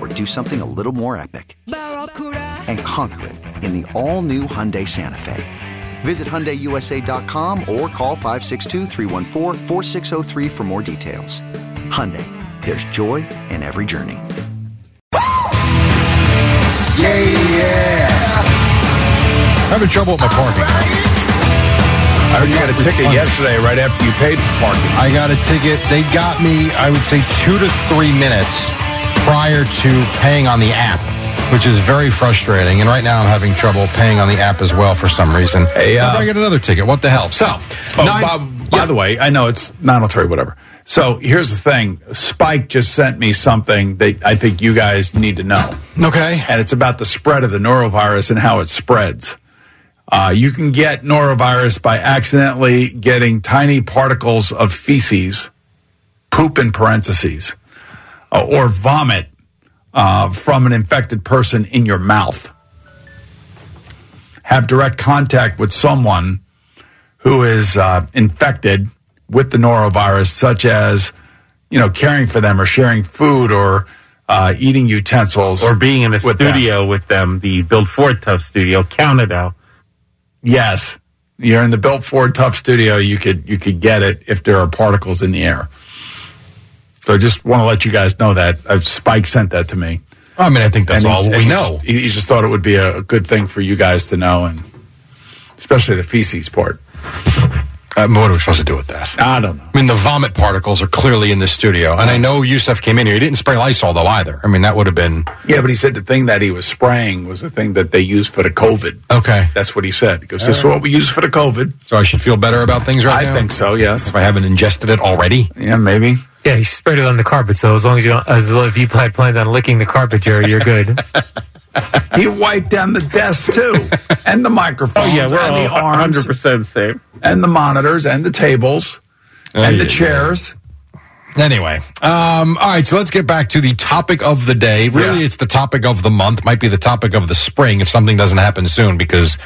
or do something a little more epic? And conquer it in the all-new Hyundai Santa Fe. Visit HyundaiUSA.com or call 562 for more details. Hyundai, there's joy in every journey. Yeah, yeah. Having trouble with my parking. I heard you got a ticket yesterday right after you paid for parking. I got a ticket. They got me, I would say, two to three minutes prior to paying on the app, which is very frustrating. And right now I'm having trouble paying on the app as well for some reason. Hey, so uh, I get another ticket. What the hell? So, Oh, nine- by, by the way, I know it's 903, whatever. So here's the thing Spike just sent me something that I think you guys need to know. okay. And it's about the spread of the norovirus and how it spreads. Uh, you can get norovirus by accidentally getting tiny particles of feces, poop in parentheses, uh, or vomit uh, from an infected person in your mouth. Have direct contact with someone who is uh, infected with the norovirus, such as you know caring for them or sharing food or uh, eating utensils or being in a with them. studio with them, the Built Ford Tough studio, Canada. Yes, you're in the Built Ford Tough studio. You could you could get it if there are particles in the air. So I just want to let you guys know that. Uh, Spike sent that to me. I mean, I think that's And all and we he know. Just, he he just thought it would be a, good thing for you guys to know, and especially the feces part. Uh, what are we supposed to do with that? I don't know. I mean, the vomit particles are clearly in the studio. And I know Yusuf came in here. He didn't spray Lysol, though, either. I mean, that would have been. Yeah, but he said the thing that he was spraying was the thing that they use for the COVID. Okay. That's what he said. He goes, "This is what we use for the COVID." So I should feel better about things right I now? think so. Yes. If I haven't ingested it already? Yeah, maybe. Yeah, he sprayed it on the carpet. So as long as you don't, as if you had planned on licking the carpet, Jerry, you're good. He wiped down the desk too, and the microphones, Oh, yeah, we're and the arms, 100% safe. and the monitors, and the tables, and the yeah, chairs. Anyway, um, all right, so let's get back to the topic of the day. Really, Yeah. it's the topic of the month, might be the topic of the spring if something doesn't happen soon because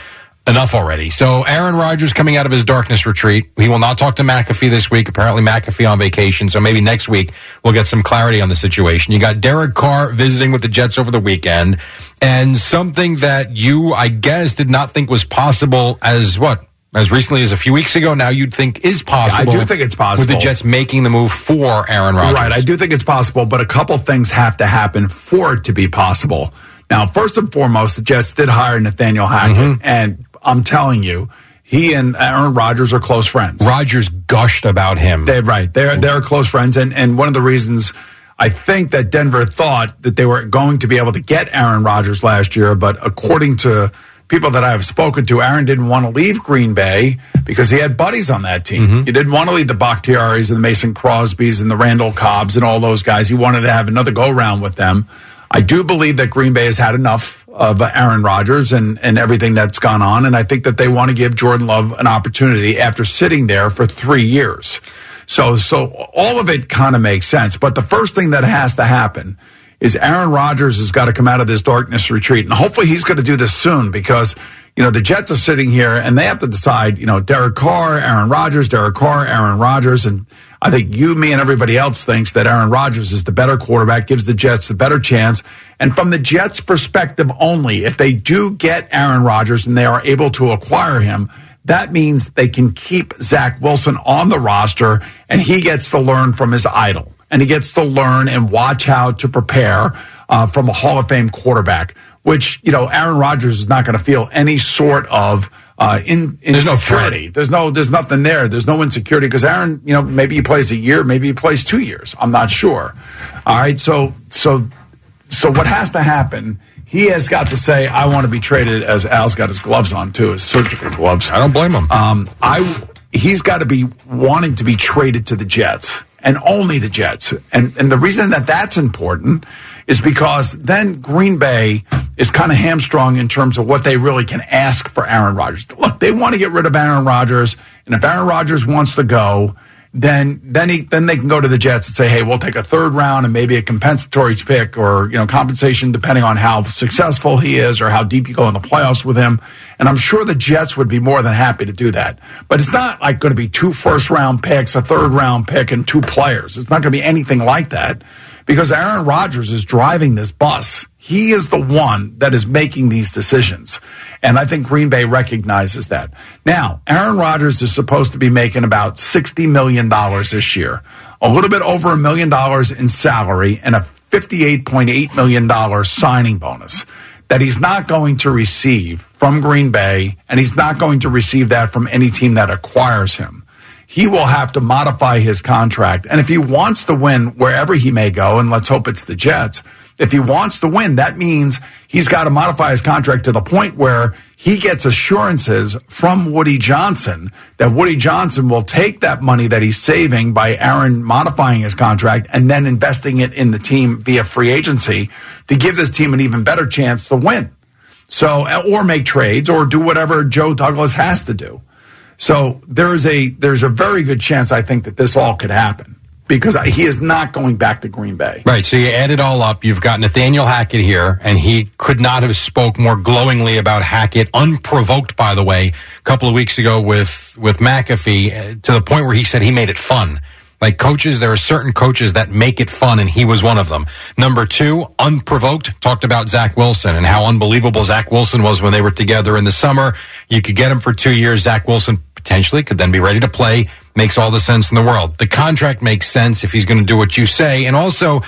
enough already. So, Aaron Rodgers coming out of his darkness retreat. He will not talk to McAfee this week. Apparently, McAfee on vacation. So, maybe next week we'll get some clarity on the situation. You got Derek Carr visiting with the Jets over the weekend and something that you, I guess, did not think was possible as what? As recently as a few weeks ago, now you'd think is possible. I do think it's possible. With the Jets making the move for Aaron Rodgers. Right, I do think it's possible, but a couple things have to happen for it to be possible. Now, first and foremost, the Jets did hire Nathaniel Hackett, Mm-hmm. and I'm telling you, he and Aaron Rodgers are close friends. Rodgers gushed about him. They right. They're they're close friends, and and one of the reasons I think that Denver thought that they were going to be able to get Aaron Rodgers last year, but according to people that I have spoken to, Aaron didn't want to leave Green Bay because he had buddies on that team. Mm-hmm. He didn't want to leave the Bakhtiaris and the Mason Crosbys and the Randall Cobbs and all those guys. He wanted to have another go round with them. I do believe that Green Bay has had enough of Aaron Rodgers and, and everything that's gone on. And I think that they want to give Jordan Love an opportunity after sitting there for three years. So, so all of it kind of makes sense. But the first thing that has to happen is Aaron Rodgers has got to come out of this darkness retreat. And hopefully he's going to do this soon because you know, the Jets are sitting here and they have to decide, you know, Derek Carr, Aaron Rodgers, Derek Carr, Aaron Rodgers. And I think you, me, and everybody else thinks that Aaron Rodgers is the better quarterback, gives the Jets the better chance. And from the Jets' perspective only, if they do get Aaron Rodgers and they are able to acquire him, that means they can keep Zach Wilson on the roster and he gets to learn from his idol and he gets to learn and watch how to prepare uh, from a Hall of Fame quarterback which you know Aaron Rodgers is not going to feel any sort of uh, in, There's no insecurity. there's no there's nothing there. There's no insecurity because Aaron, you know, maybe he plays a year, maybe he plays two years. I'm not sure. All right, so so so what has to happen? He has got to say, I want to be traded. As Al's got his gloves on too, his surgical gloves. I don't blame him. Um, I he's got to be wanting to be traded to the Jets and only the Jets. And and the reason that that's important is because then Green Bay is kind of hamstrung in terms of what they really can ask for Aaron Rodgers. Look, they want to get rid of Aaron Rodgers, and if Aaron Rodgers wants to go, then then he then they can go to the Jets and say, "Hey, we'll take a third round and maybe a compensatory pick or you know compensation depending on how successful he is or how deep you go in the playoffs with him." And I'm sure the Jets would be more than happy to do that. But it's not like going to be two first round picks, a third round pick, and two players. It's not going to be anything like that because Aaron Rodgers is driving this bus. He is the one that is making these decisions. And I think Green Bay recognizes that. Now, Aaron Rodgers is supposed to be making about $60 million this year, a little bit over a million dollars in salary and a $58.8 million signing bonus that he's not going to receive from Green Bay, and he's not going to receive that from any team that acquires him he will have to modify his contract. And if he wants to win wherever he may go, and let's hope it's the Jets, if he wants to win, that means he's got to modify his contract to the point where he gets assurances from Woody Johnson that Woody Johnson will take that money that he's saving by Aaron modifying his contract and then investing it in the team via free agency to give this team an even better chance to win. So, or make trades or do whatever Joe Douglas has to do. So there's a there's a very good chance I think that this all could happen because he is not going back to Green Bay. Right. So you add it all up. You've got Nathaniel Hackett here, and he could not have spoke more glowingly about Hackett, unprovoked, by the way, a couple of weeks ago with with McAfee, uh, to the point where he said he made it fun. Like coaches, there are certain coaches that make it fun, and he was one of them. Number two, unprovoked, talked about Zach Wilson and how unbelievable Zach Wilson was when they were together in the summer. You could get him for two years. Zach Wilson potentially could then be ready to play. Makes all the sense in the world. The contract makes sense if he's going to do what you say. And also,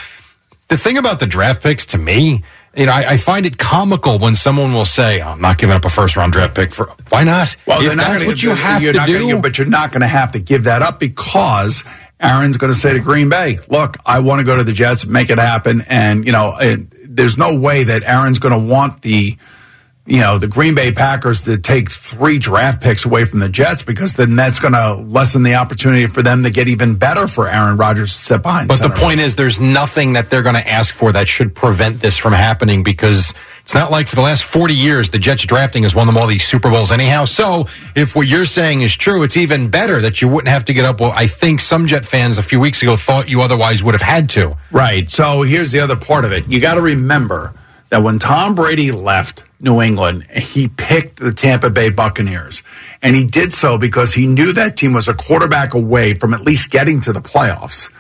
the thing about the draft picks to me, you know, I, I, find it comical when someone will say, oh, "I'm not giving up a first round draft pick for." Why not? Well, if that's gonna, what you have to do, gonna, but you're not going to have to give that up because Aaron's going to say to Green Bay, look, I want to go to the Jets, make it happen. And, you know, it, there's no way that Aaron's going to want the, you know, the Green Bay Packers to take three draft picks away from the Jets because then that's going to lessen the opportunity for them to get even better for Aaron Rodgers to step behind. But the point is, there's nothing that they're going to ask for that should prevent this from happening because it's not like for the last 40 years, the Jets drafting has won them all these Super Bowls anyhow. So if what you're saying is true, it's even better that you wouldn't have to get up. Well, I think some Jet fans a few weeks ago thought you otherwise would have had to. Right. So here's the other part of it. You got to remember that when Tom Brady left New England, he picked the Tampa Bay Buccaneers. And he did so because he knew that team was a quarterback away from at least getting to the playoffs,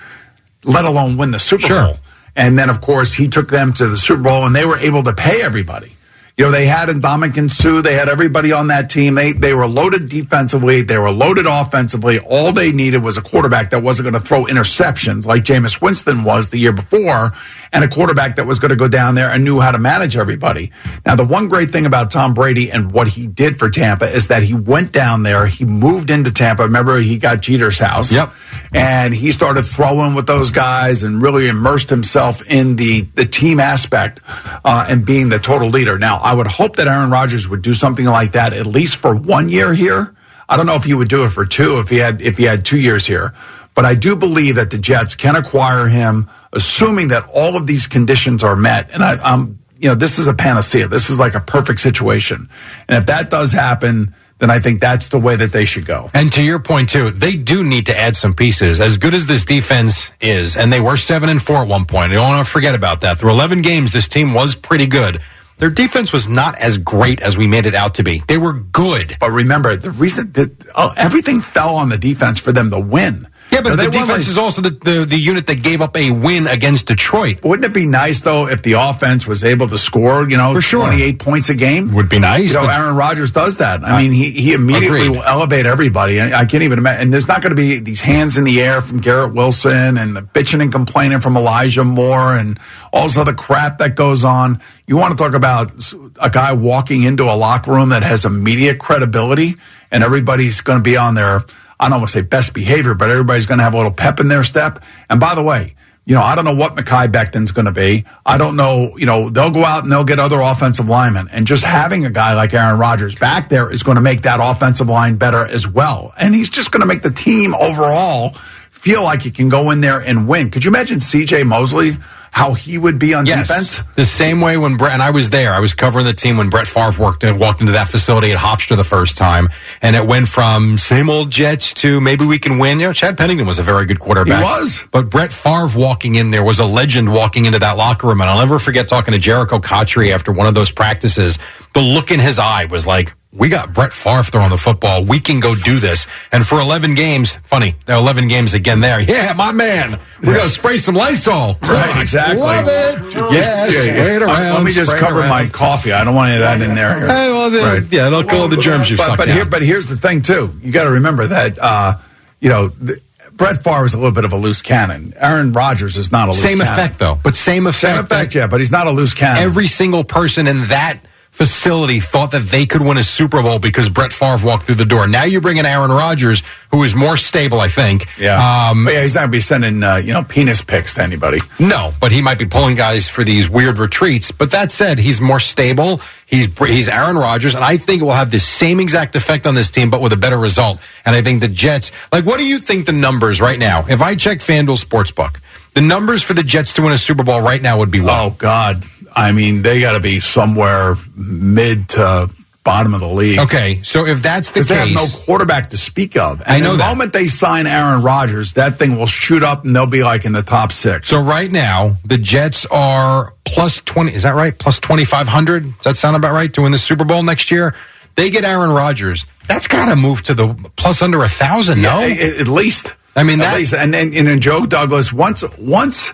let alone win the Super sure. Bowl. And then, of course, he took them to the Super Bowl and they were able to pay everybody. You know, they had Ndamukong Suh. They had everybody on that team. They they were loaded defensively. They were loaded offensively. All they needed was a quarterback that wasn't going to throw interceptions like Jameis Winston was the year before, and a quarterback that was going to go down there and knew how to manage everybody. Now, the one great thing about Tom Brady and what he did for Tampa is that he went down there. He moved into Tampa. Remember, he got Jeter's house. Yep. And he started throwing with those guys and really immersed himself in the the team aspect uh, and being the total leader. Now I would hope that Aaron Rodgers would do something like that at least for one year here. I don't know if he would do it for two if he had if he had two years here. But I do believe that the Jets can acquire him, assuming that all of these conditions are met. And I, I'm, you know, this is a panacea. This is like a perfect situation. And if that does happen, then I think that's the way that they should go. And to your point too, they do need to add some pieces. As good as this defense is, and they were seven and four at one point. I don't want to forget about that. Through eleven games, this team was pretty good. their defense was not as great as we made it out to be. They were good. But remember, the reason that oh, everything fell on the defense for them to win. Yeah, but the defense is also the, the, the unit that gave up a win against Detroit. Wouldn't it be nice though if the offense was able to score, you know, For sure. 28 points a game? Would be nice, You know, Aaron Rodgers does that. I mean, he, he immediately Agreed. will elevate everybody. And I can't even imagine. And there's not going to be these hands in the air from Garrett Wilson and the bitching and complaining from Elijah Moore and all this other crap that goes on. You want to talk about a guy walking into a locker room that has immediate credibility and everybody's going to be on their, I don't want to say best behavior, but everybody's going to have a little pep in their step. And by the way, you know, I don't know what Mekhi Becton's going to be. I don't know, you know, they'll go out and they'll get other offensive linemen. And just having a guy like Aaron Rodgers back there is going to make that offensive line better as well. And he's just going to make the team overall feel like he can go in there and win. Could you imagine CJ Mosley, how he would be on Yes, defense? the same way when Brett and I was there. I was covering the team when Brett Favre worked and walked into that facility at Hofstra the first time, and it went from same old Jets to maybe we can win. You know, Chad Pennington was a very good quarterback. He was. but Brett Favre walking in there was a legend walking into that locker room, and I'll never forget talking to Jericho Cotchery after one of those practices. The look in his eye was like. We got Brett Favre throwing the football. We can go do this. And for 11 games, funny, there are 11 games again there. Yeah, my man. We're going to spray some Lysol. Right, exactly. Love it. Yes, Yeah, yeah. around. Let me just cover around. my coffee. I don't want any of that in there. Hey, well, the, Right. Yeah, it'll kill the germs you but, but here, but here's the thing too. You got to remember that uh, you know the, Brett Favre is a little bit of a loose cannon. Aaron Rodgers is not a loose cannon. same cannon. effect, though. But same effect. Same effect, yeah, but he's not a loose cannon. Every single person in that facility thought that they could win a Super Bowl because Brett Favre walked through the door. Now you bring in Aaron Rodgers, who is more stable, I think. yeah, Um, yeah, he's not going to be sending uh, you know penis pics to anybody. No, but he might be pulling guys for these weird retreats. But that said, he's more stable. He's he's Aaron Rodgers, and I think it will have the same exact effect on this team, but with a better result. And I think the Jets, like, what do you think the numbers right now? If I check FanDuel Sportsbook, the numbers for the Jets to win a Super Bowl right now would be what? Oh God, I mean they got to be somewhere mid to bottom of the league. Okay, so if that's the case, they have no quarterback to speak of. And I know the that. moment they sign Aaron Rodgers, that thing will shoot up and they'll be like in the top six. so right now the Jets are plus twenty. Is that right? Plus twenty five hundred. Does that sound about right? To win the Super Bowl next year, they get Aaron Rodgers. That's got to move to the plus under a thousand. No, Yeah, at least. I mean, At that- least. and then and, then Joe Douglas once once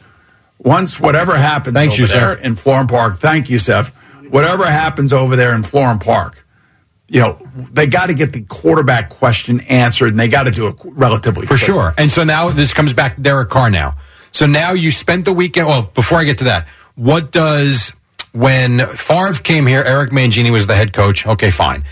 once whatever happens Thanks over you, there Seth. in Florham Park. Thank you, Seth. Whatever happens over there in Florham Park, you know they got to get the quarterback question answered, and they got to do it relatively For quickly. sure. And so now this comes back to Derek Carr now. So now you spent the weekend. Well, before I get to that, what does when Favre came here, Eric Mangini was the head coach. Okay, fine.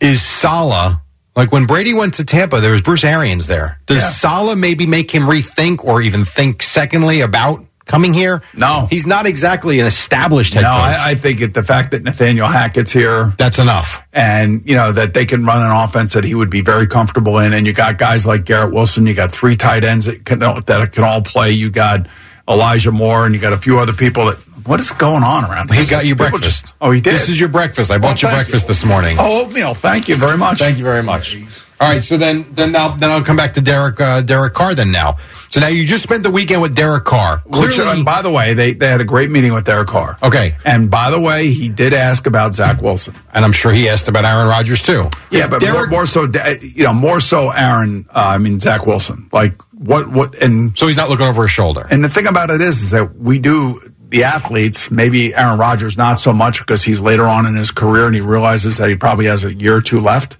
Is Saleh like when Brady went to Tampa? There was Bruce Arians there. Does Yeah. Saleh maybe make him rethink or even think secondly about coming here? No. he's not exactly an established head No, coach. I, I think it, the fact that Nathaniel Hackett's here That's enough. and you know that they can run an offense that he would be very comfortable in. And you got guys like Garrett Wilson, you got three tight ends that can that can all play. You got Elijah Moore, and you got a few other people that. What is going on around? here? He got you People breakfast. just- oh, he did. This is your breakfast. I bought Oh, you breakfast you. this morning. Oh, oatmeal. Thank you very much. Thank you very much. All right, so then then I'll then I'll come back to Derek uh, Derek Carr then now. So now you just spent the weekend with Derek Carr. Which, Clearly- and by the way, they, they had a great meeting with Derek Carr. Okay. And by the way, he did ask about Zach Wilson. and I'm sure he asked about Aaron Rodgers too. Yeah, If but more, more so, you know, more so Aaron, uh, I mean, Zach Wilson. Like, what, what, and so he's not looking over his shoulder. And the thing about it is, is that we do the athletes. Maybe Aaron Rodgers not so much because he's later on in his career and he realizes that he probably has a year or two left.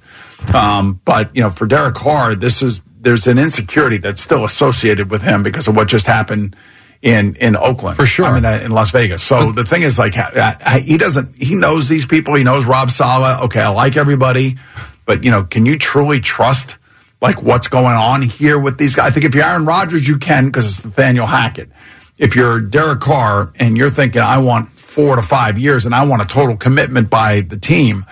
Um, but you know, for Derek Carr, this is there's an insecurity that's still associated with him because of what just happened in in Oakland, For sure. I mean, in Las Vegas. So the thing is, like, ha- ha- he doesn't. He knows these people. He knows Rob Saleh. Okay, I like everybody, but you know, can you truly trust? Like what's going on here with these guys? I think if you're Aaron Rodgers, you can because it's Nathaniel Hackett if you're Derek Carr and you're thinking, I want four to five years and I want a total commitment by the team,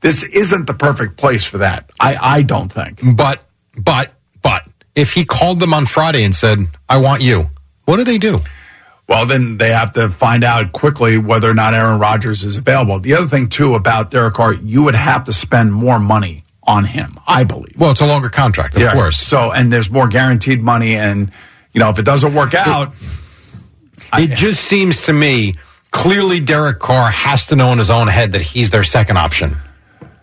this isn't the perfect place for that. I, I don't think. But but but if he called them on Friday and said, "I want you," what do they do? Well, then they have to find out quickly whether or not Aaron Rodgers is available. The other thing, too, about Derek Carr, you would have to spend more money on him, I believe. Well, it's a longer contract, of Yeah. course. So, and there's more guaranteed money. And, you know, if it doesn't work out, It just seems to me clearly Derek Carr has to know in his own head that he's their second option.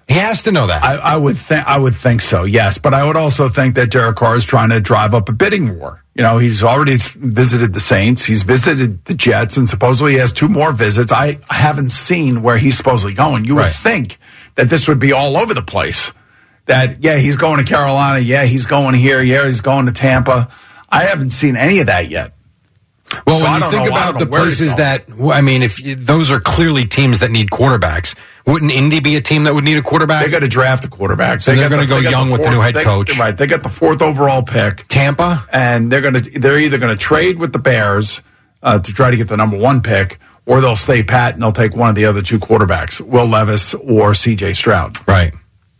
He has to know that. I, I would think I would think so, yes. But I would also think that Derek Carr is trying to drive up a bidding war. You know, he's already visited the Saints, he's visited the Jets, and supposedly he has two more visits. I haven't seen where he's supposedly going. You would think that this would be all over the place. That yeah, he's going to Carolina, yeah, he's going here, yeah, he's going to Tampa. I haven't seen any of that yet. Well, So when you think know- about the know where he's places that, I mean, if you, those are clearly teams that need quarterbacks, wouldn't Indy be a team that would need a quarterback? They got to draft a quarterback. So They they're gonna go they got young with the new head they- coach. right? They got the fourth overall pick. Tampa? and they're going to they're either going to trade with the Bears uh, to try to get the number one pick, or they'll stay pat and they'll take one of the other two quarterbacks, Will Levis or C.J. Stroud. Right.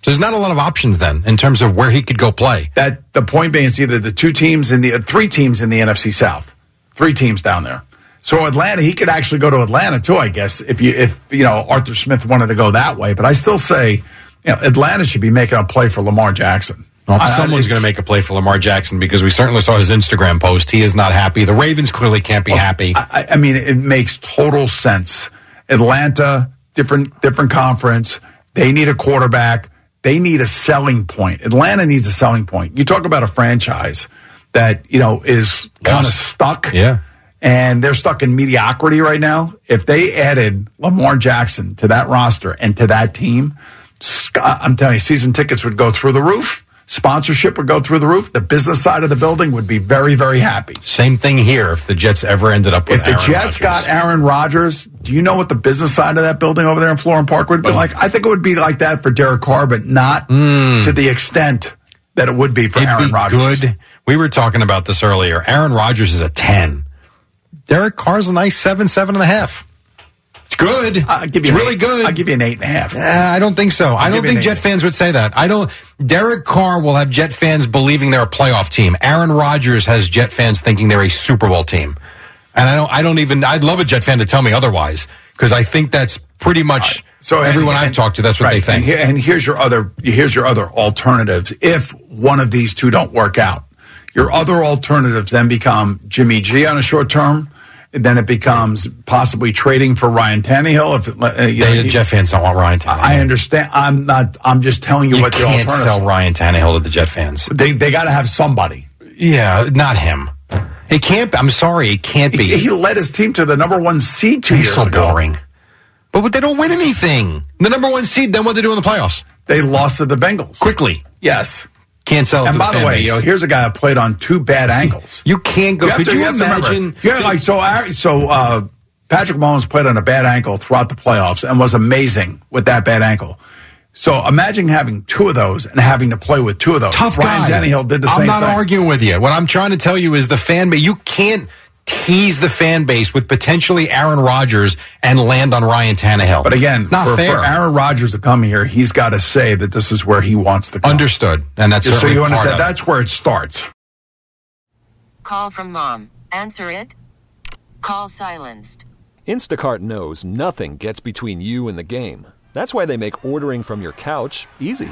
So there's not a lot of options then in terms of where he could go play. That the point being, it's either the two teams in the uh, three teams in the NFC South, three teams down there. So Atlanta, he could actually go to Atlanta too, I guess, if you if you know Arthur Smith wanted to go that way. But I still say, you know, Atlanta should be making a play for Lamar Jackson. Well, I- someone's going to make a play for Lamar Jackson because we certainly saw his Instagram post. He is not happy. The Ravens clearly can't be happy. I, I mean, it makes total sense. Atlanta, different different conference. They need a quarterback. They need a selling point. Atlanta needs a selling point. You talk about a franchise that you know is kind of stuck. Yeah. And they're stuck in mediocrity right now. If they added Lamar Jackson to that roster and to that team, I'm telling you, season tickets would go through the roof. Sponsorship would go through the roof. The business side of the building would be very, very happy. Same thing here if the Jets ever ended up with If the Aaron Jets Rodgers. got Aaron Rodgers, do you know what the business side of that building over there in Florham Park would be like? I think it would be like that for Derek Carr, but not hmm. to the extent that it would be for Aaron be Rodgers. good. We were talking about this earlier. Aaron Rodgers is a 10. Derek Carr's a nice seven, seven and a half. It's good. I'll give you an really eight. good. I'll give you an eight and a half. Uh, I don't think so. I I'll don't think Jet eight. fans would say that. I don't. Derek Carr will have Jet fans believing they're a playoff team. Aaron Rodgers has Jet fans thinking they're a Super Bowl team. And I don't. I don't even. I'd love a Jet fan to tell me otherwise because I think that's pretty much So and- everyone I've and- talked to. That's what right, they think. And, here- and here's your other here's your other alternatives. If one of these two don't work out, your other alternatives then become Jimmy G on a short term. Then it becomes possibly trading for Ryan Tannehill. If uh, you know, Jet fans don't want Ryan Tannehill. I understand. I'm not. I'm just telling you, You what the can't alternative. sell Ryan Tannehill to the Jet fans. They they got to have somebody. Yeah, not him. It can't. I'm sorry, it can't be. He, he led his team to the number one seed two He's years so ago. boring. But they don't win anything. The number one seed, then what they do in the playoffs? They lost to the Bengals Quickly. Yes. Can't sell it And by the, the way, you know, here's a guy that played on two bad ankles. You can't go. You Could to- you, remember. imagine? Yeah, like so. Our, so uh, Patrick Mahomes played on a bad ankle throughout the playoffs and was amazing with that bad ankle. So imagine having two of those and having to play with two of those. tough Ryan guy. Tannehill did the I'm same not thing. arguing with you. What I'm trying to tell you is the fan base. You can't tease the fan base with potentially Aaron Rodgers and land on Ryan Tannehill. But again, it's not for, fair. for Aaron Rodgers to come here, he's got to say that this is where he wants to go. Understood, and that's so you understand, that's where it starts. Call from mom. Answer it. Call silenced. Instacart knows nothing gets between you and the game. That's why they make ordering from your couch easy.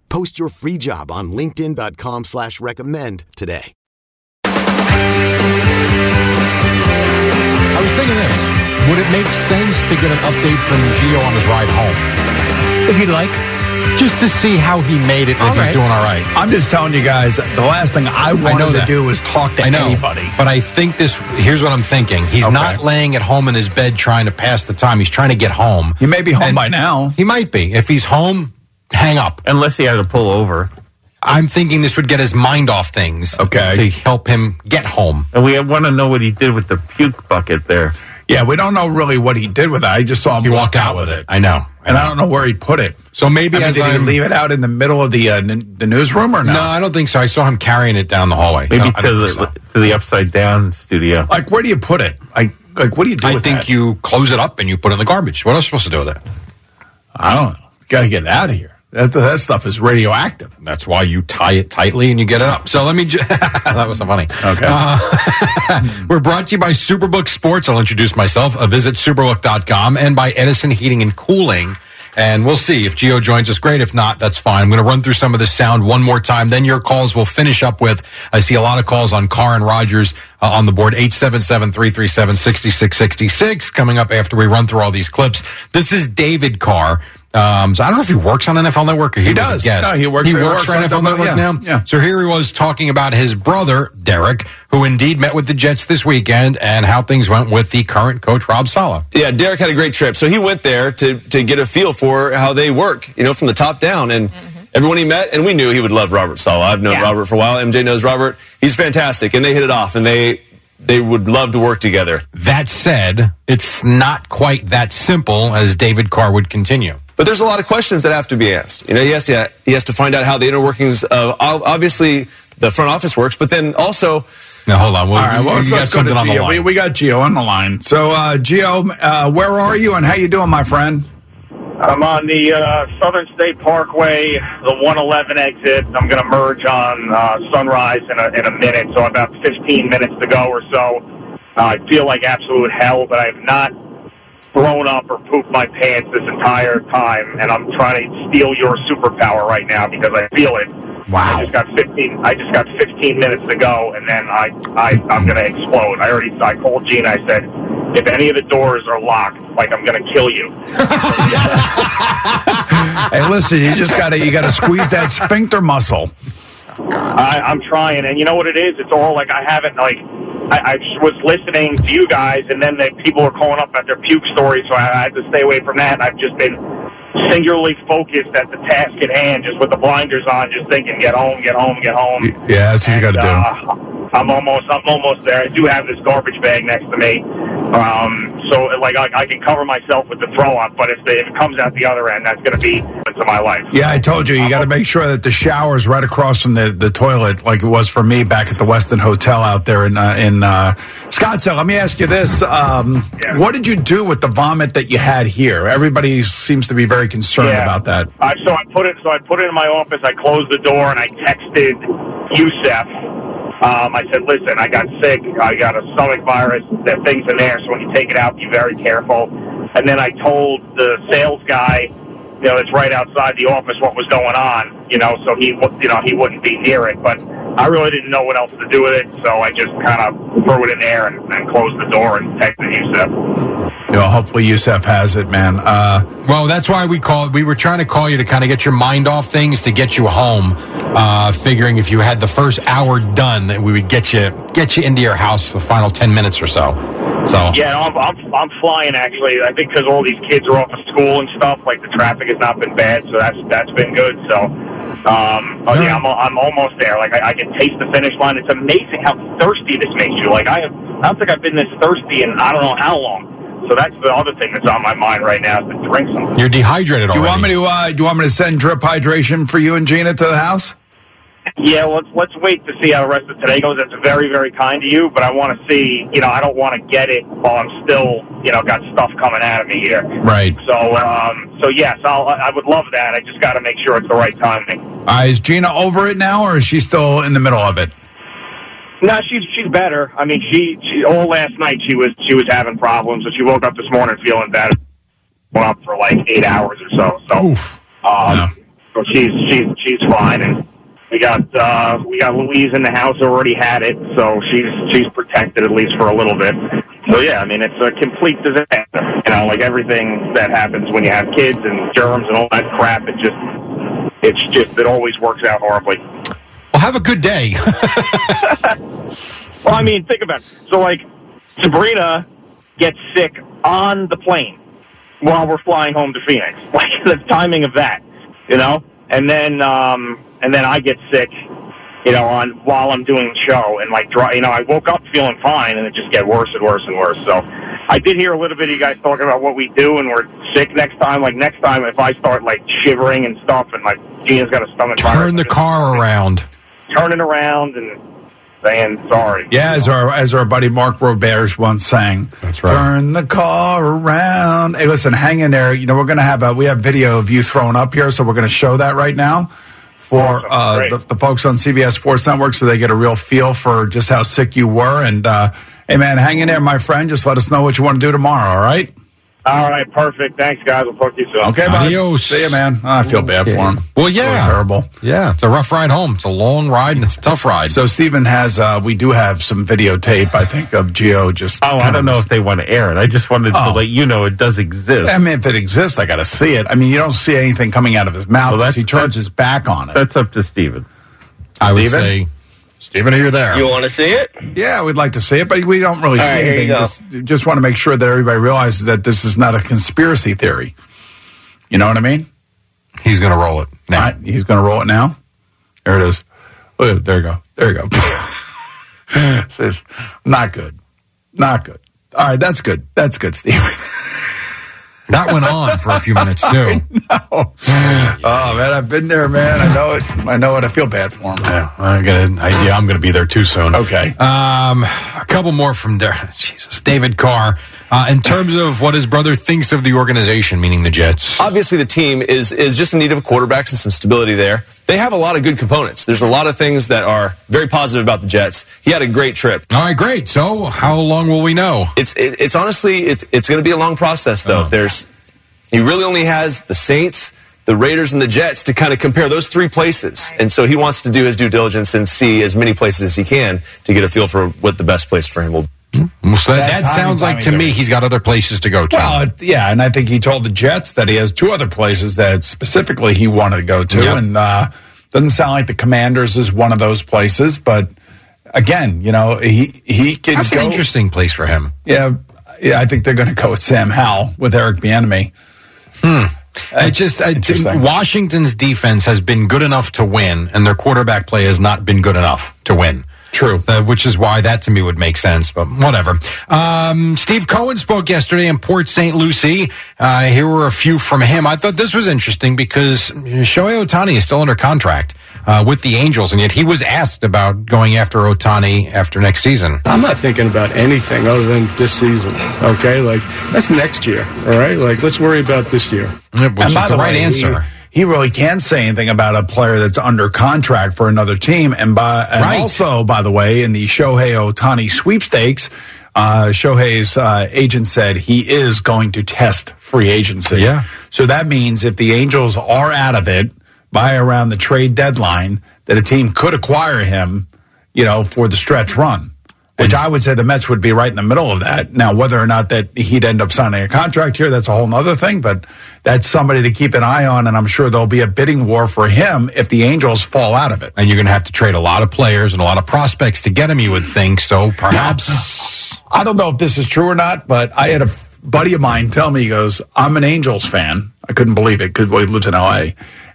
Post your free job on linkedin.com slash recommend today. I was thinking this. Would it make sense to get an update from Gio on his ride home? If you'd like. Just to see how he made it and if All he's right. doing all right. I'm just telling you guys, the last thing I wanted know to do was talk to I know, anybody. but I think this. Here's what I'm thinking. He's Okay. not laying at home in his bed trying to pass the time. He's trying to get home. He may be home And by now. He might be. If he's home, hang up. Unless he had to pull over. I'm thinking this would get his mind off things. Okay. To help him get home. And we want to know what he did with the puke bucket there. Yeah, we don't know really what he did with it. I just saw him He walk walked out with it. I know. and I don't know where he put it. So maybe I mean, as did he I'm- leave it out in the middle of the uh, n- the newsroom or no? No, I don't think so. I saw him carrying it down the hallway. Maybe No, I to don't the think so. to the upside down studio. Like, where do you put it? Like, like what do you do I with think that? you close it up and you put it in the garbage. What else are you supposed to do with it? I don't know. Got to get it out of here. That that stuff is radioactive. That's why you tie it tightly and you get it up. So let me. Ju- that was so funny. Okay. Uh, we're brought to you by Superbook Sports. I'll introduce myself. Uh, visit superbook.com and by Edison Heating and Cooling. And we'll see if Gio joins us. Great. If not, that's fine. I'm going to run through some of this sound one more time. Then your calls will finish up with. I see a lot of calls on Carr and Rodgers uh, on the board. 877-337-6666 coming up after we run through all these clips. This is David Carr. Um, so I don't know if he works on NFL Network or he, He does. a guest. No, he works- He he works works for on NFL NFL, Network yeah, now. yeah. So here he was talking about his brother, Derek, who indeed met with the Jets this weekend and how things went with the current coach, Rob Saleh. Yeah, Derek had a great trip. So he went there to, to get a feel for how they work, you know, from the top down. And everyone he met, and we knew he would love Robert Saleh. I've known Robert for a while. MJ knows Robert. He's fantastic. And they hit it off, and they they would love to work together. That said, it's not quite that simple as David Carr would continue. But there's a lot of questions that have to be asked. You know, he has to he has to find out how the inner workings of obviously the front office works, but then also Now, hold on. Well, All right, well, let's, let's go to something on the line. We, we got Gio on the line. So, uh, Gio, uh, where are you and how you doing, my friend? I'm on the uh, Southern State Parkway, the 111 exit. I'm going to merge on uh, Sunrise in a, in a minute, so I'm about 15 minutes to go or so. Uh, I feel like absolute hell, but I have not thrown up or pooped my pants this entire time, and I'm trying to steal your superpower right now because I feel it. Wow. I just got 15. I just got 15 minutes to go, and then I, I I'm going to explode. I already I called Gene. I said, if any of the doors are locked, like I'm going to kill you. Hey, listen, you just got to you got to squeeze that sphincter muscle. I, I'm trying, and you know what it is? It's all like I haven't like I, I was listening to you guys, and then the people were calling up at their puke stories, so I, I had to stay away from that. And I've just been singularly focused at the task at hand, just with the blinders on, just thinking, get home, get home, get home. Yeah, that's what you got to do. Uh, I'm almost, I'm almost there. I do have this garbage bag next to me, um, so like I, I can cover myself with the throw up. But if, the, if it comes out the other end, that's going to be into my life. Yeah, I told you, you got to make sure that the shower's right across from the, the toilet, like it was for me back at the Westin Hotel out there in uh, in uh, Scottsdale. Let me ask you this: um, What did you do with the vomit that you had here? Everybody seems to be very concerned Yeah. about that. I, so I put it. So I put it in my office. I closed the door and I texted Youssef. Um, I said, "Listen, I got sick. I got a stomach virus. Are things in there. So when you take it out, be very careful." And then I told the sales guy, you know, that's right outside the office, what was going on. You know, so he, you know, he wouldn't be near it. But I really didn't know what else to do with it, so I just kind of threw it in there and, and closed the door and texted Youssef. You know, hopefully, Youssef has it, man. Uh, Well, that's why we called. We were trying to call you to kind of get your mind off things to get you home. Uh, figuring if you had the first hour done, that we would get you get you into your house for the final ten minutes or so. So Yeah, no, I'm, I'm I'm flying actually. I think because all these kids are off of school and stuff, like the traffic has not been bad, so that's that's been good. So, um, oh yeah, I'm I'm almost there. Like I, I can taste the finish line. It's amazing how thirsty this makes you. Like I have, I don't think I've been this thirsty in I don't know how long. So that's the other thing that's on my mind right now is to drink some. you're dehydrated do you want me to? Uh, do you want me to send drip hydration for you and Gina to the house? Yeah, let's let's wait to see how the rest of today goes. That's very very kind of you, but I want to see. You know, I don't want to get it while I'm still you know got stuff coming out of me here. Right. So um, so yes, I'll, I would love that. I just got to make sure it's the right timing. Uh, is Gina over it now, or is she still in the middle of it? No, she's she's better. I mean, she, she all last night she was she was having problems, so she woke up this morning feeling better. Went up for like eight hours or so. So, um, so she's she's she's fine, and we got uh, we got Louise in the house already had it, so she's she's protected at least for a little bit. So yeah, I mean it's a complete disaster. You know, like everything that happens when you have kids and germs and all that crap. It just it's just it always works out horribly. Well, have a good day. Well, I mean, think about it. So, like, Sabrina gets sick on the plane while we're flying home to Phoenix. Like, the timing of that, you know? And then, um, and then I get sick, you know, on while I'm doing the show, and like, dry, you know, I woke up feeling fine, and it just get worse and worse and worse. So, I did hear a little bit of you guys talking about what we do, and we're sick next time. Like next time, if I start like shivering and stuff, and like Gina's got a stomach virus, Turn the car around. turning around and saying sorry. Yeah, as our as our buddy Mark Roberts once sang. That's right. Turn the car around. Hey, listen, hang in there. You know, we're gonna have a we have video of you thrown up here, so we're gonna show that right now for uh, the, the folks on CBS Sports Network, so they get a real feel for just how sick you were. And uh, hey, man, hang in there, my friend. Just let us know what you want to do tomorrow. All right. All right, perfect. Thanks, guys. We'll talk to you soon. Okay, bud. Adios. See you, man. I feel bad for him. Well, yeah. It was terrible. Yeah, it's a rough ride home. It's a long ride and it's a tough ride. So Stephen has, uh, we do have some videotape, I think, of Gio just. Oh, I don't know if they want to air it. I just wanted Oh. to let you know it does exist. I mean, if it exists, I got to see it. I mean, you don't see anything coming out of his mouth Well, he turns his back on it. That's up to Stephen. I would Steven? say, Stephen, are you there? You want to see it? Yeah, we'd like to see it, but we don't really All see right, here you anything. go. Just, just want to make sure that everybody realizes that this is not a conspiracy theory. You know what I mean? He's going to roll it now. All right, he's going to roll it now. There it is. Look at it. There you go. There you go. Says, not good. Not good. All right, that's good. That's good, Steve. That went on for a few minutes too. oh man, I've been there, man. I know it. I know it. I feel bad for him. Yeah, I got an idea. I'm going to be there too soon. Okay. Um, a couple more from there. Jesus, David Carr. Uh, in terms of what his brother thinks of the organization, meaning the Jets. Obviously, the team is is just in need of a quarterback and some stability there. They have a lot of good components. There's a lot of things that are very positive about the Jets. He had a great trip. All right, great. So, how long will we know? It's it, it's honestly it's it's going to be a long process though. There's he really only has the Saints, the Raiders, and the Jets to kind of compare those three places, and so he wants to do his due diligence and see as many places as he can to get a feel for what the best place for him will. be. So that, That's sounds like to me he's got other places to go to. Well, yeah, and I think he told the Jets that he has two other places that specifically he wanted to go to, Yep. and uh, doesn't sound like the Commanders is one of those places. But again, you know, he he could That's go. an interesting place for him. Yeah, yeah, I think they're going to go with Sam Howell with Eric Bieniemy. It just I. Washington's defense has been good enough to win, and their quarterback play has not been good enough to win. True. Uh, which is why that to me would make sense, but whatever. Um, Steve Cohen spoke yesterday in Port St. Lucie. Uh, here were a few from him. I thought this was interesting because Shohei Ohtani is still under contract uh, with the Angels, and yet he was asked about going after Ohtani after next season. I'm not thinking about anything other than this season. Okay, like that's next year. All right, like let's worry about this year. Which and is by the the right way, answer. He, he really can't say anything about a player that's under contract for another team. And by and Right. also, by the way, in the Shohei Ohtani sweepstakes, uh, Shohei's uh, agent said he is going to test free agency. Yeah. So that means if the Angels are out of it by around the trade deadline, that a team could acquire him, you know, for the stretch run. Which I would say the Mets would be right in the middle of that. Now, whether or not that he'd end up signing a contract here, that's a whole other thing. But that's somebody to keep an eye on, and I'm sure there'll be a bidding war for him if the Angels fall out of it. And you're going to have to trade a lot of players and a lot of prospects to get him, you would think. So perhaps. I don't know if this is true or not, but I had a buddy of mine tell me, he goes, I'm an Angels fan. I couldn't believe it because well, he lives in LA.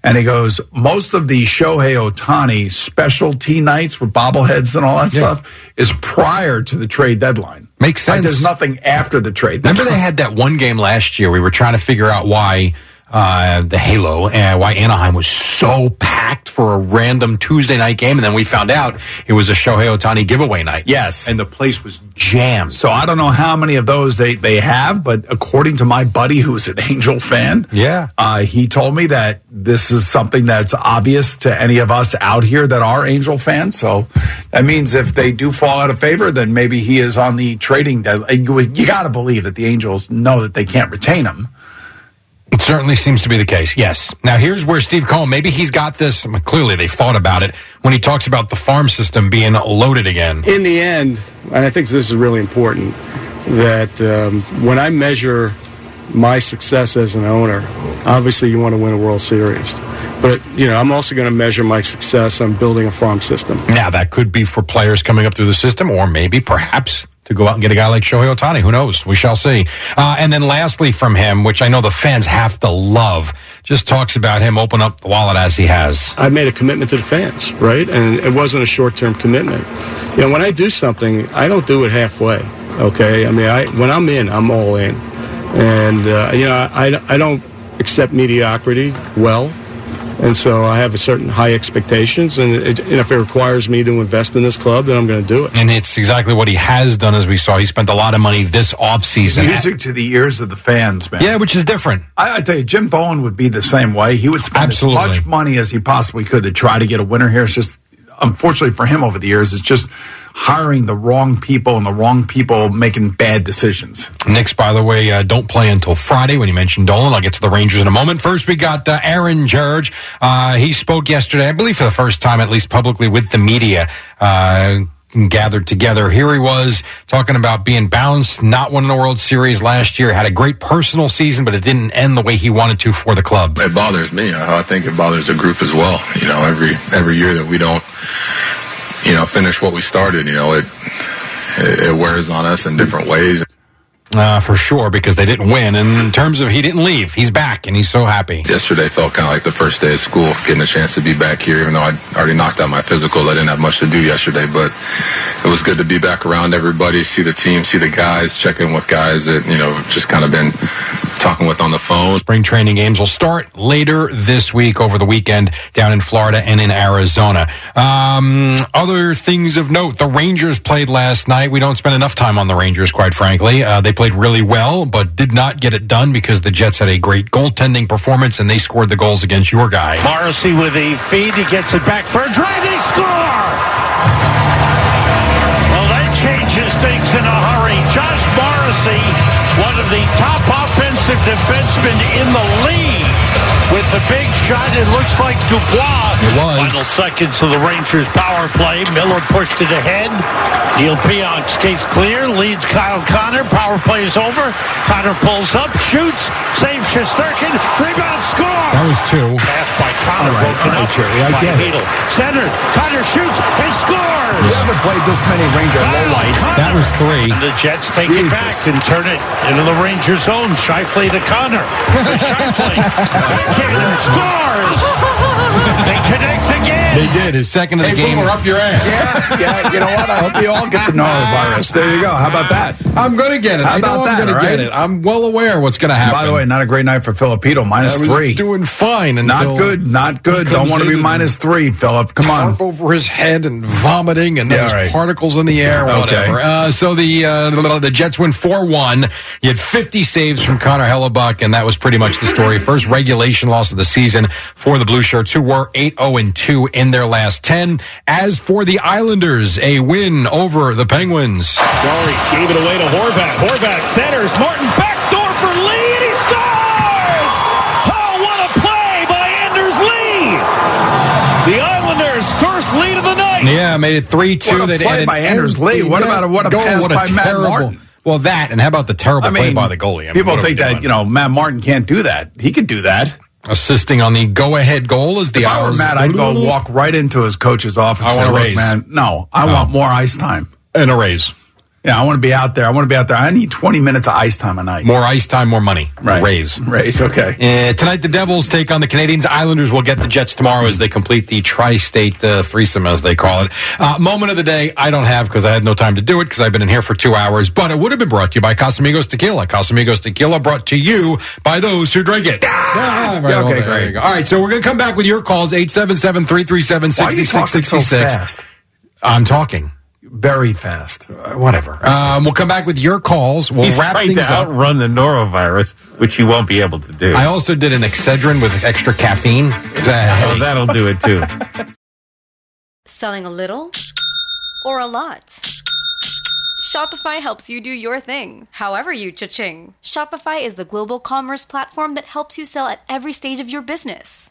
And he goes, most of the Shohei Ohtani specialty nights with bobbleheads and all that Yeah. stuff is prior to the trade deadline. Makes Like, sense. there's nothing after the trade Remember they had that one game last year. We were trying to figure out why uh, the Halo, and why Anaheim was so packed for a random Tuesday night game. And then we found out it was a Shohei Ohtani giveaway night. Yes. And the place was jammed. So I don't know how many of those they, they have, but according to my buddy who's an Angel fan, Yeah. uh, he told me that this is something that's obvious to any of us out here that are Angel fans. So that means if they do fall out of favor, then maybe he is on the trading deadline. You, you got to believe that the Angels know that they can't retain him. It certainly seems to be the case. Yes. Now here's where Steve Cohen, maybe he's got this. I mean, clearly they've thought about it when he talks about the farm system being loaded again. In the end, and I think this is really important, that um, when I measure my success as an owner, obviously you want to win a World Series. But, you know, I'm also going to measure my success on building a farm system. Now that could be for players coming up through the system, or maybe perhaps to go out and get a guy like Shohei Ohtani. Who knows? We shall see. Uh, and then lastly from him, which I know the fans have to love, just talks about him open up the wallet as he has. I made a commitment to the fans, right? And it wasn't a short-term commitment. You know, when I do something, I don't do it halfway. Okay, I mean, I when I'm in, I'm all in, and uh, you know, I, I don't accept mediocrity well, and so I have a certain high expectations, and, it, and if it requires me to invest in this club, then I'm going to do it. And it's exactly what he has done, as we saw. He spent a lot of money this offseason. Music to the ears of the fans, man. Yeah, which is different. I, I tell you, Jim Dolan would be the same way. He would spend Absolutely. as much money as he possibly could to try to get a winner here. It's just, unfortunately for him over the years, it's just hiring the wrong people and the wrong people making bad decisions. Knicks, by the way, uh, don't play until Friday when you mentioned Dolan. I'll get to the Rangers in a moment. First, we got uh, Aaron Judge. Uh, he spoke yesterday, I believe for the first time, at least publicly, with the media. Gathered together. Here he was talking about being balanced, not winning the World Series last year. Had a great personal season, but it didn't end the way he wanted to for the club. It bothers me. I think it bothers the group as well. You know, every every year that we don't, you know, finish what we started, you know, it, it wears on us in different ways. Uh, for sure, because they didn't win. And in terms of he didn't leave, he's back and he's so happy. Yesterday felt kind of like the first day of school, getting a chance to be back here, even though I already knocked out my physical. I didn't have much to do yesterday, but it was good to be back around everybody, see the team, see the guys, check in with guys that, you know, just kind of been talking with on the phone. Spring training games will start later this week over the weekend down in Florida and in Arizona. Um, other things of note: the Rangers played last night. We don't spend enough time on the Rangers, quite frankly. Uh, they played really well, but did not get it done because the Jets had a great goaltending performance and they scored the goals against your guy. Morrissey with a feed. He gets it back for a drive. They score! Well, that changes things in a hurry. Josh Morrissey, one of the top defensemen in the league. With the big shot, it looks like Dubois. It was. Final seconds of the Rangers' power play. Miller pushed it ahead. Neal Pionk skates clear, leads Kyle Connor. Power play is over. Connor pulls up, shoots, saves Shesterkin, rebound, score! That was two. Pass by Connor, All right, broken all right, up Jerry, I by get it. Hedel. Centered, Connor shoots and scores! You haven't played this many Ranger lowlights. That was three. And the Jets take it back and turn it into the Ranger zone. Scheifele to Connor. Scheifele backhand scores. They connect again. They did his second of the Hey, game. Boomer, up your ass. Yeah, yeah. You know what? I hope you all get the norovirus. There you go. How about that? I'm going to get it. How I know I'm that, going to get it. I'm well aware what's going to happen. By the way, not a great night for Filipino. Minus I was three. doing fine until Not good. Not good. Don't want to be minus three, Philip. Come on. over his head and vomiting and Yeah, there's right. particles in the air, Okay. whatever. Uh, so the, uh, the the Jets win 4-1. You had 50 saves from Connor Hellebuyck, and that was pretty much the story. First regulation loss of the season for the Blue Shirts, who were 8-0-2 in their last 10. As for the Islanders, a win over the Penguins. Jarry gave it away to Horvat. Horvat centers. Martin backdoor for Lee, and he scores! Oh, what a play by Anders Lee! The Islanders' first lead of the night. Yeah, made it 3-2. What a They'd play added by Anders Lee. What about a- what a Goal, pass what by Matt terrible- Martin. Well, that, and how about the terrible I play by the goalie? I mean, people what are we think that doing? you know Matt Martin can't do that. He could do that. Assisting on the go-ahead goal as the If I were hours. Matt, I'd go walk right into his coach's office. I want a raise." man. No, I want more ice time. and a raise. Yeah, I want to be out there. I want to be out there. I need 20 minutes of ice time a night. More ice time, more money. Right. Raise. Raise, okay. Uh, tonight, the Devils take on the Canadiens. Islanders will get the Jets tomorrow as they complete the tri-state uh, threesome, as they call it. Uh, moment of the day, I don't have because I had no time to do it because I've been in here for two hours, but it would have been brought to you by Casamigos Tequila. Casamigos Tequila brought to you by those who drink it. Ah, right, Yeah, okay, well, great. All right, so we're going to come back with your calls, 877-337-6666. Why are you talking so fast? I'm talking. Very fast. Uh, whatever. Um, we'll come back with your calls. We'll He's wrap trying things to up. outrun the norovirus, which he won't be able to do. I also did an Excedrin with extra caffeine. Oh, that'll do it too. Selling a little or a lot? Shopify helps you do your thing, however you cha-ching. Shopify is the global commerce platform that helps you sell at every stage of your business.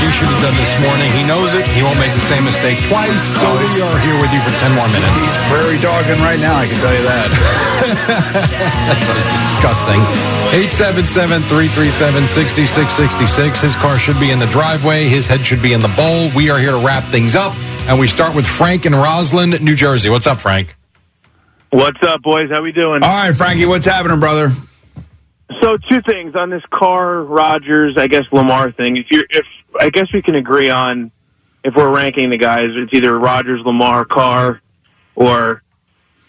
you should have done this morning. He knows it. He won't make the same mistake twice. So we are here with you for 10 more minutes. He's prairie dogging right now, I can tell you that. That's disgusting. 877-337-6666. His car should be in the driveway. His head should be in the bowl. We are here to wrap things up. And we start with Frank in Roslyn, New Jersey. What's up, Frank? What's up, boys? How we doing? All right, Frankie, what's happening, brother? So, two things on this Carr Rodgers, I guess Lamar thing. If you're, if I guess we can agree on if we're ranking the guys, it's either Rodgers, Lamar, Carr, or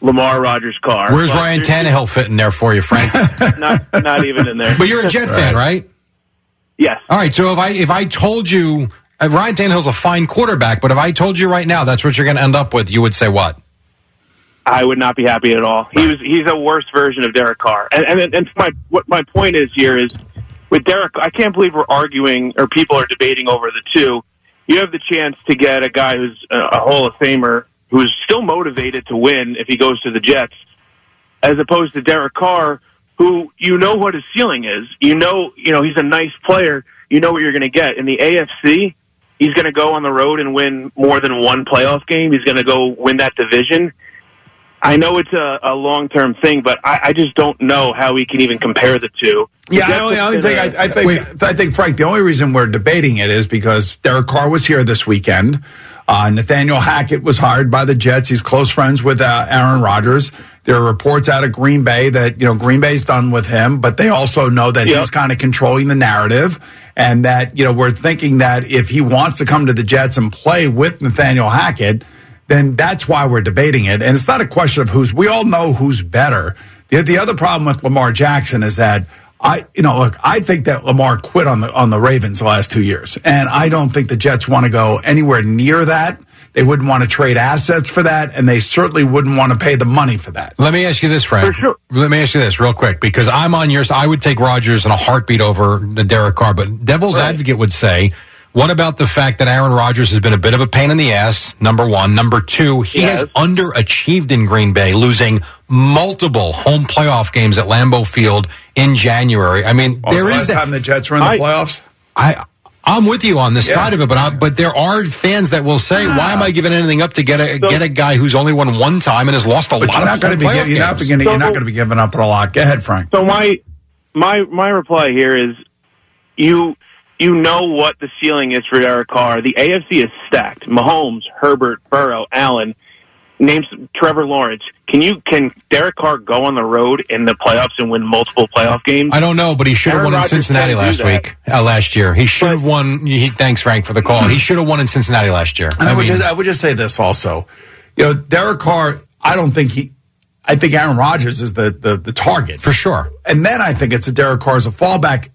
Lamar, Rodgers, Carr. Where's But Ryan there's- Tannehill fitting there for you, Frank? Not, not even in there. but you're a Jet fan, right? Yes. All right. So if I if I told you uh, Ryan Tannehill's a fine quarterback, but if I told you right now that's what you're going to end up with, you would say what? I would not be happy at all. He was he's a worse version of Derek Carr. And and, and my what my point is here is with Derek I can't believe we're arguing or people are debating over the two. You have the chance to get a guy who's a, a Hall of Famer who's still motivated to win if he goes to the Jets as opposed to Derek Carr who you know what his ceiling is. You know, you know he's a nice player. You know what you're going to get in the AFC. He's going to go on the road and win more than one playoff game. He's going to go win that division. I know it's a, a long term thing, but I, I just don't know how we can even compare the two. Yeah, The I only, Jets I only think been I, I a- think I think Frank. The only reason we're debating it is because Derek Carr was here this weekend. Uh, Nathaniel Hackett was hired by the Jets. He's close friends with uh, Aaron Rodgers. There are reports out of Green Bay that you know Green Bay's done with him, but they also know that Yep. he's kind of controlling the narrative, and that you know we're thinking that if he wants to come to the Jets and play with Nathaniel Hackett, then that's why we're debating it. And it's not a question of who's. We all know who's better. The the other problem with Lamar Jackson is that. I, you know, look, I think that Lamar quit on the on the Ravens the last two years, and I don't think the Jets want to go anywhere near that. They wouldn't want to trade assets for that, and they certainly wouldn't want to pay the money for that. Let me ask you this, Frank. Let me ask you this real quick because I'm on yours. I would take Rodgers in a heartbeat over the Derek Carr, but Devil's Advocate would say, what about the fact that Aaron Rodgers has been a bit of a pain in the ass? Number one. Number two, he has underachieved in Green Bay, losing multiple home playoff games at Lambeau Field in January. I mean, When was there the is last that. time the Jets were in the I- playoffs. I I'm with you on this Yeah. side of it, but I, but there are fans that will say, "Why am I giving anything up to get a get a guy who's only won one time and has lost a But lot you're not going to be playoff you're not games?" gonna, you're not going to be giving up a lot. Go ahead, Frank. So my my my reply here is you you know what the ceiling is for Derek Carr. The AFC is stacked. Mahomes, Herbert, Burrow, Allen, names Trevor Lawrence. Can you can Derek Carr go on the road in the playoffs and win multiple playoff games? I don't know, but he should have Aaron won in Cincinnati last week, uh, last year. He should have won. He, thanks, Frank, for the call. He should have won in Cincinnati last year. I, I would mean, just, I would just say this also. You know, Derek Carr, I don't think he, I think Aaron Rodgers is the, the, the target. For sure. And then I think it's a Derek Carr as a fallback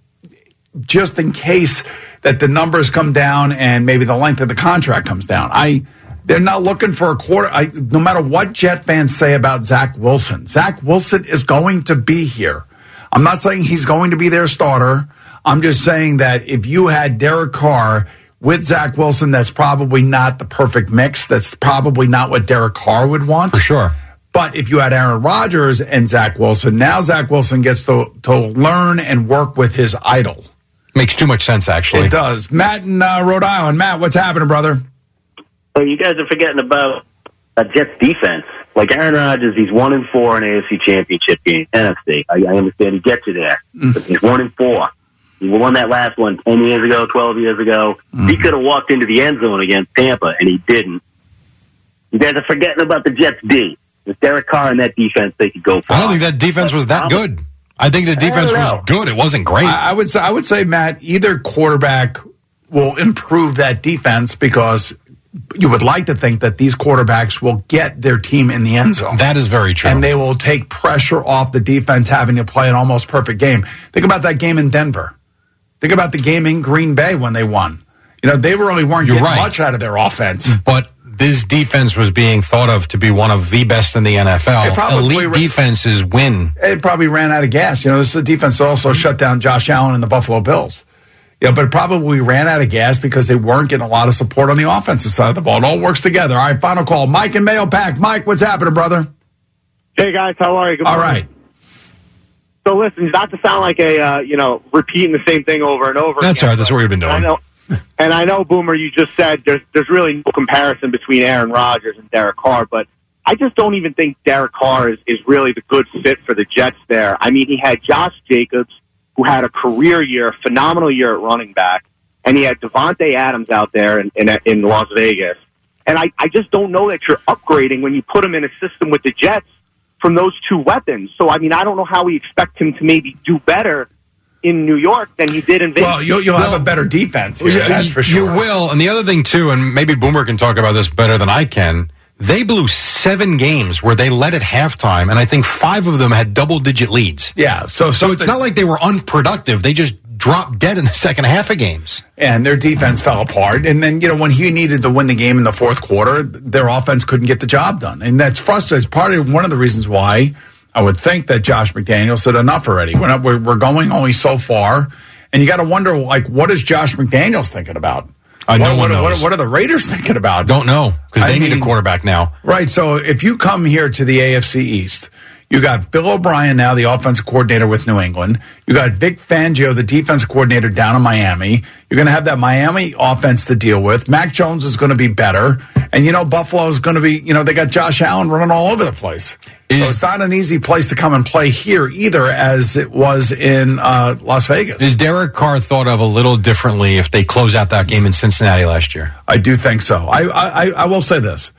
just in case that the numbers come down and maybe the length of the contract comes down. I, they're not looking for a quarter. I, no matter what Jet fans say about Zach Wilson, Zach Wilson is going to be here. I'm not saying he's going to be their starter. I'm just saying that if you had Derek Carr with Zach Wilson, that's probably not the perfect mix. That's probably not what Derek Carr would want. For sure. But if you had Aaron Rodgers and Zach Wilson, now Zach Wilson gets to, to learn and work with his idol. Makes too much sense, actually. It does. Matt in uh, Rhode Island. Matt, what's happening, brother? So you guys are forgetting about a Jets defense. Like Aaron Rodgers, he's one and four in AFC Championship game, NFC. I, I understand he gets you there, mm. but he's one and four. He won that last one 10 years ago, 12 years ago. Mm. He could have walked into the end zone against Tampa, and he didn't. You guys are forgetting about the Jets D. With Derek Carr in that defense, they could go far. I don't think that defense was that good. I think the defense was good. It wasn't great. I, I would say, I would say, Matt, either quarterback will improve that defense because you would like to think that these quarterbacks will get their team in the end zone. That is very true. And they will take pressure off the defense having to play an almost perfect game. Think about that game in Denver. Think about the game in Green Bay when they won. You know, they really weren't You're getting right. much out of their offense. But this defense was being thought of to be one of the best in the It NFL. probably Elite ra- defenses win. It probably ran out of gas. You know, this is a defense that also shut down Josh Allen and the Buffalo Bills. Yeah, but it probably ran out of gas because they weren't getting a lot of support on the offensive side of the ball. It all works together. All right, final call. Mike and Mahopac. Mike, what's happening, brother? Hey guys, how are you? Good All morning. right. So listen, not to sound like a uh, you know repeating the same thing over and over. That's again, all right. That's what we've been I doing. know, and I know, Boomer, you just said there's there's really no comparison between Aaron Rodgers and Derek Carr, but I just don't even think Derek Carr is, is really the good fit for the Jets there. I mean, he had Josh Jacobs, who had a career year, phenomenal year at running back, and he had Davante Adams out there in, in, in Las Vegas. And I, I just don't know that you're upgrading when you put him in a system with the Jets from those two weapons. So, I mean, I don't know how we expect him to maybe do better in New York than he did in Vegas. Well, you'll, you'll have a better defense here, Yeah, that's for sure. You will. And the other thing, too, and maybe Boomer can talk about this better than I can, they blew seven games where they led at halftime, and I think five of them had double digit leads. Yeah, so So it's not like they were unproductive. They just dropped dead in the second half of games. and their defense fell apart. And then, you know, when he needed to win the game in the fourth quarter, their offense couldn't get the job done. And that's frustrating. It's part of one of the reasons why I would think that Josh McDaniel said enough already. We're, not, we're, we're going only so far. And you got to wonder, like, what is Josh McDaniels thinking about? Uh, no what, one what, what- knows. what are the Raiders thinking about? Don't know because I they need a quarterback now. Right. So if you come here to the AFC East, you got Bill O'Brien now, the offensive coordinator with New England. You got Vic Fangio, the defensive coordinator down in Miami. You're going to have that Miami offense to deal with. Mac Jones is going to be better. And, you know, Buffalo is going to be, you know, they got Josh Allen running all over the place. so it's not an easy place to come and play here either, as it was in uh, Las Vegas. Is Derek Carr thought of a little differently if they close out that game in Cincinnati last year? I do think so. I I, I will say this.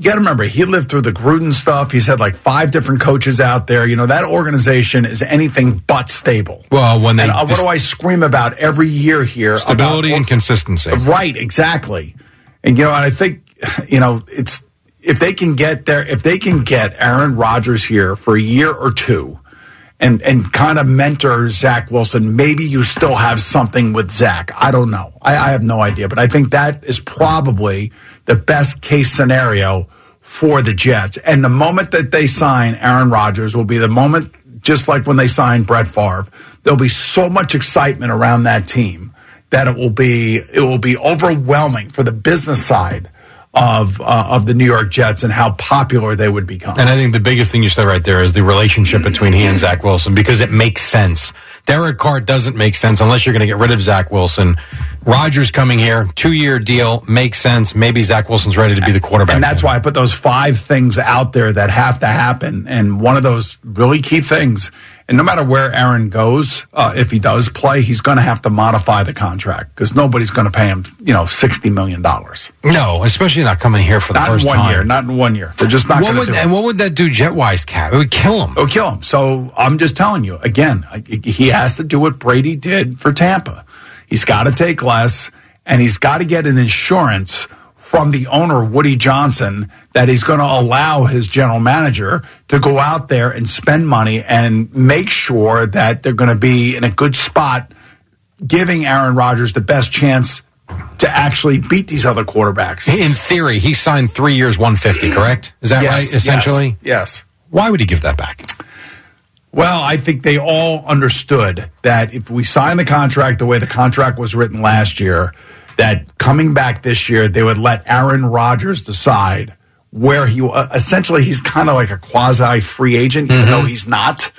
You got to remember, he lived through the Gruden stuff. He's had like five different coaches out there. You know, that organization is anything but stable. Well, when they. And, uh, what do I scream about every year here? Stability about, and consistency. Right, exactly. And, you know, and I think, you know, it's if they can get there, if they can get Aaron Rodgers here for a year or two and, and kind of mentor Zach Wilson, maybe you still have something with Zach. I don't know. I, I have no idea. But I think that is probably the best case scenario for the Jets. And the moment that they sign Aaron Rodgers will be the moment, just like when they signed Brett Favre, there'll be so much excitement around that team that it will be it will be overwhelming for the business side of uh, of the New York Jets and how popular they would become. And I think the biggest thing you said right there is the relationship between he and Zach Wilson because it makes sense. Derek Carr doesn't make sense unless you're going to get rid of Zach Wilson. Rodgers coming here, two year deal makes sense. Maybe Zach Wilson's ready to be the quarterback. And that's why I put those five things out there that have to happen. And one of those really key things, and no matter where Aaron goes, uh, if he does play, he's going to have to modify the contract because nobody's going to pay him, you know, sixty million dollars. No, especially not coming here for the not first in one time. year. Not in one year. They're just not. What would, and what would that do jet wise, Cap? It would kill him. It would kill him. So I'm just telling you again, he has to do what Brady did for Tampa. He's got to take less, and he's got to get an insurance from the owner, Woody Johnson, that he's going to allow his general manager to go out there and spend money and make sure that they're going to be in a good spot, giving Aaron Rodgers the best chance to actually beat these other quarterbacks. In theory, he signed three years, 150, correct? Is that Yes, right, yes, essentially? yes. Why would he give that back? Well, I think they all understood that if we sign the contract the way the contract was written last year, that coming back this year, they would let Aaron Rodgers decide where he uh, essentially he's kind of like a quasi free agent, even though he's not.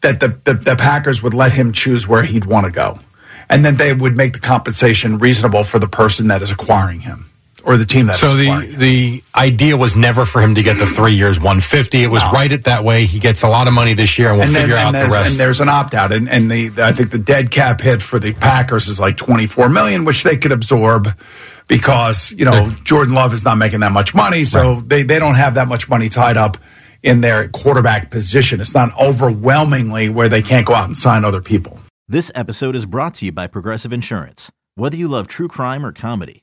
That the, the the Packers would let him choose where he'd want to go, and then they would make the compensation reasonable for the person that is acquiring him or the team that is So the the idea was never for him to get the three years, 150. It was No. write it that way. He gets a lot of money this year, and we'll and then- figure and out the rest. And there's an opt out, and, and the, the- I think the dead cap hit for the Packers is like 24 million, which they could absorb because you know Jordan Love is not making that much money, so they they don't have that much money tied up in their quarterback position. It's not overwhelmingly where they can't go out and sign other people. This episode is brought to you by Progressive Insurance. Whether you love true crime or comedy,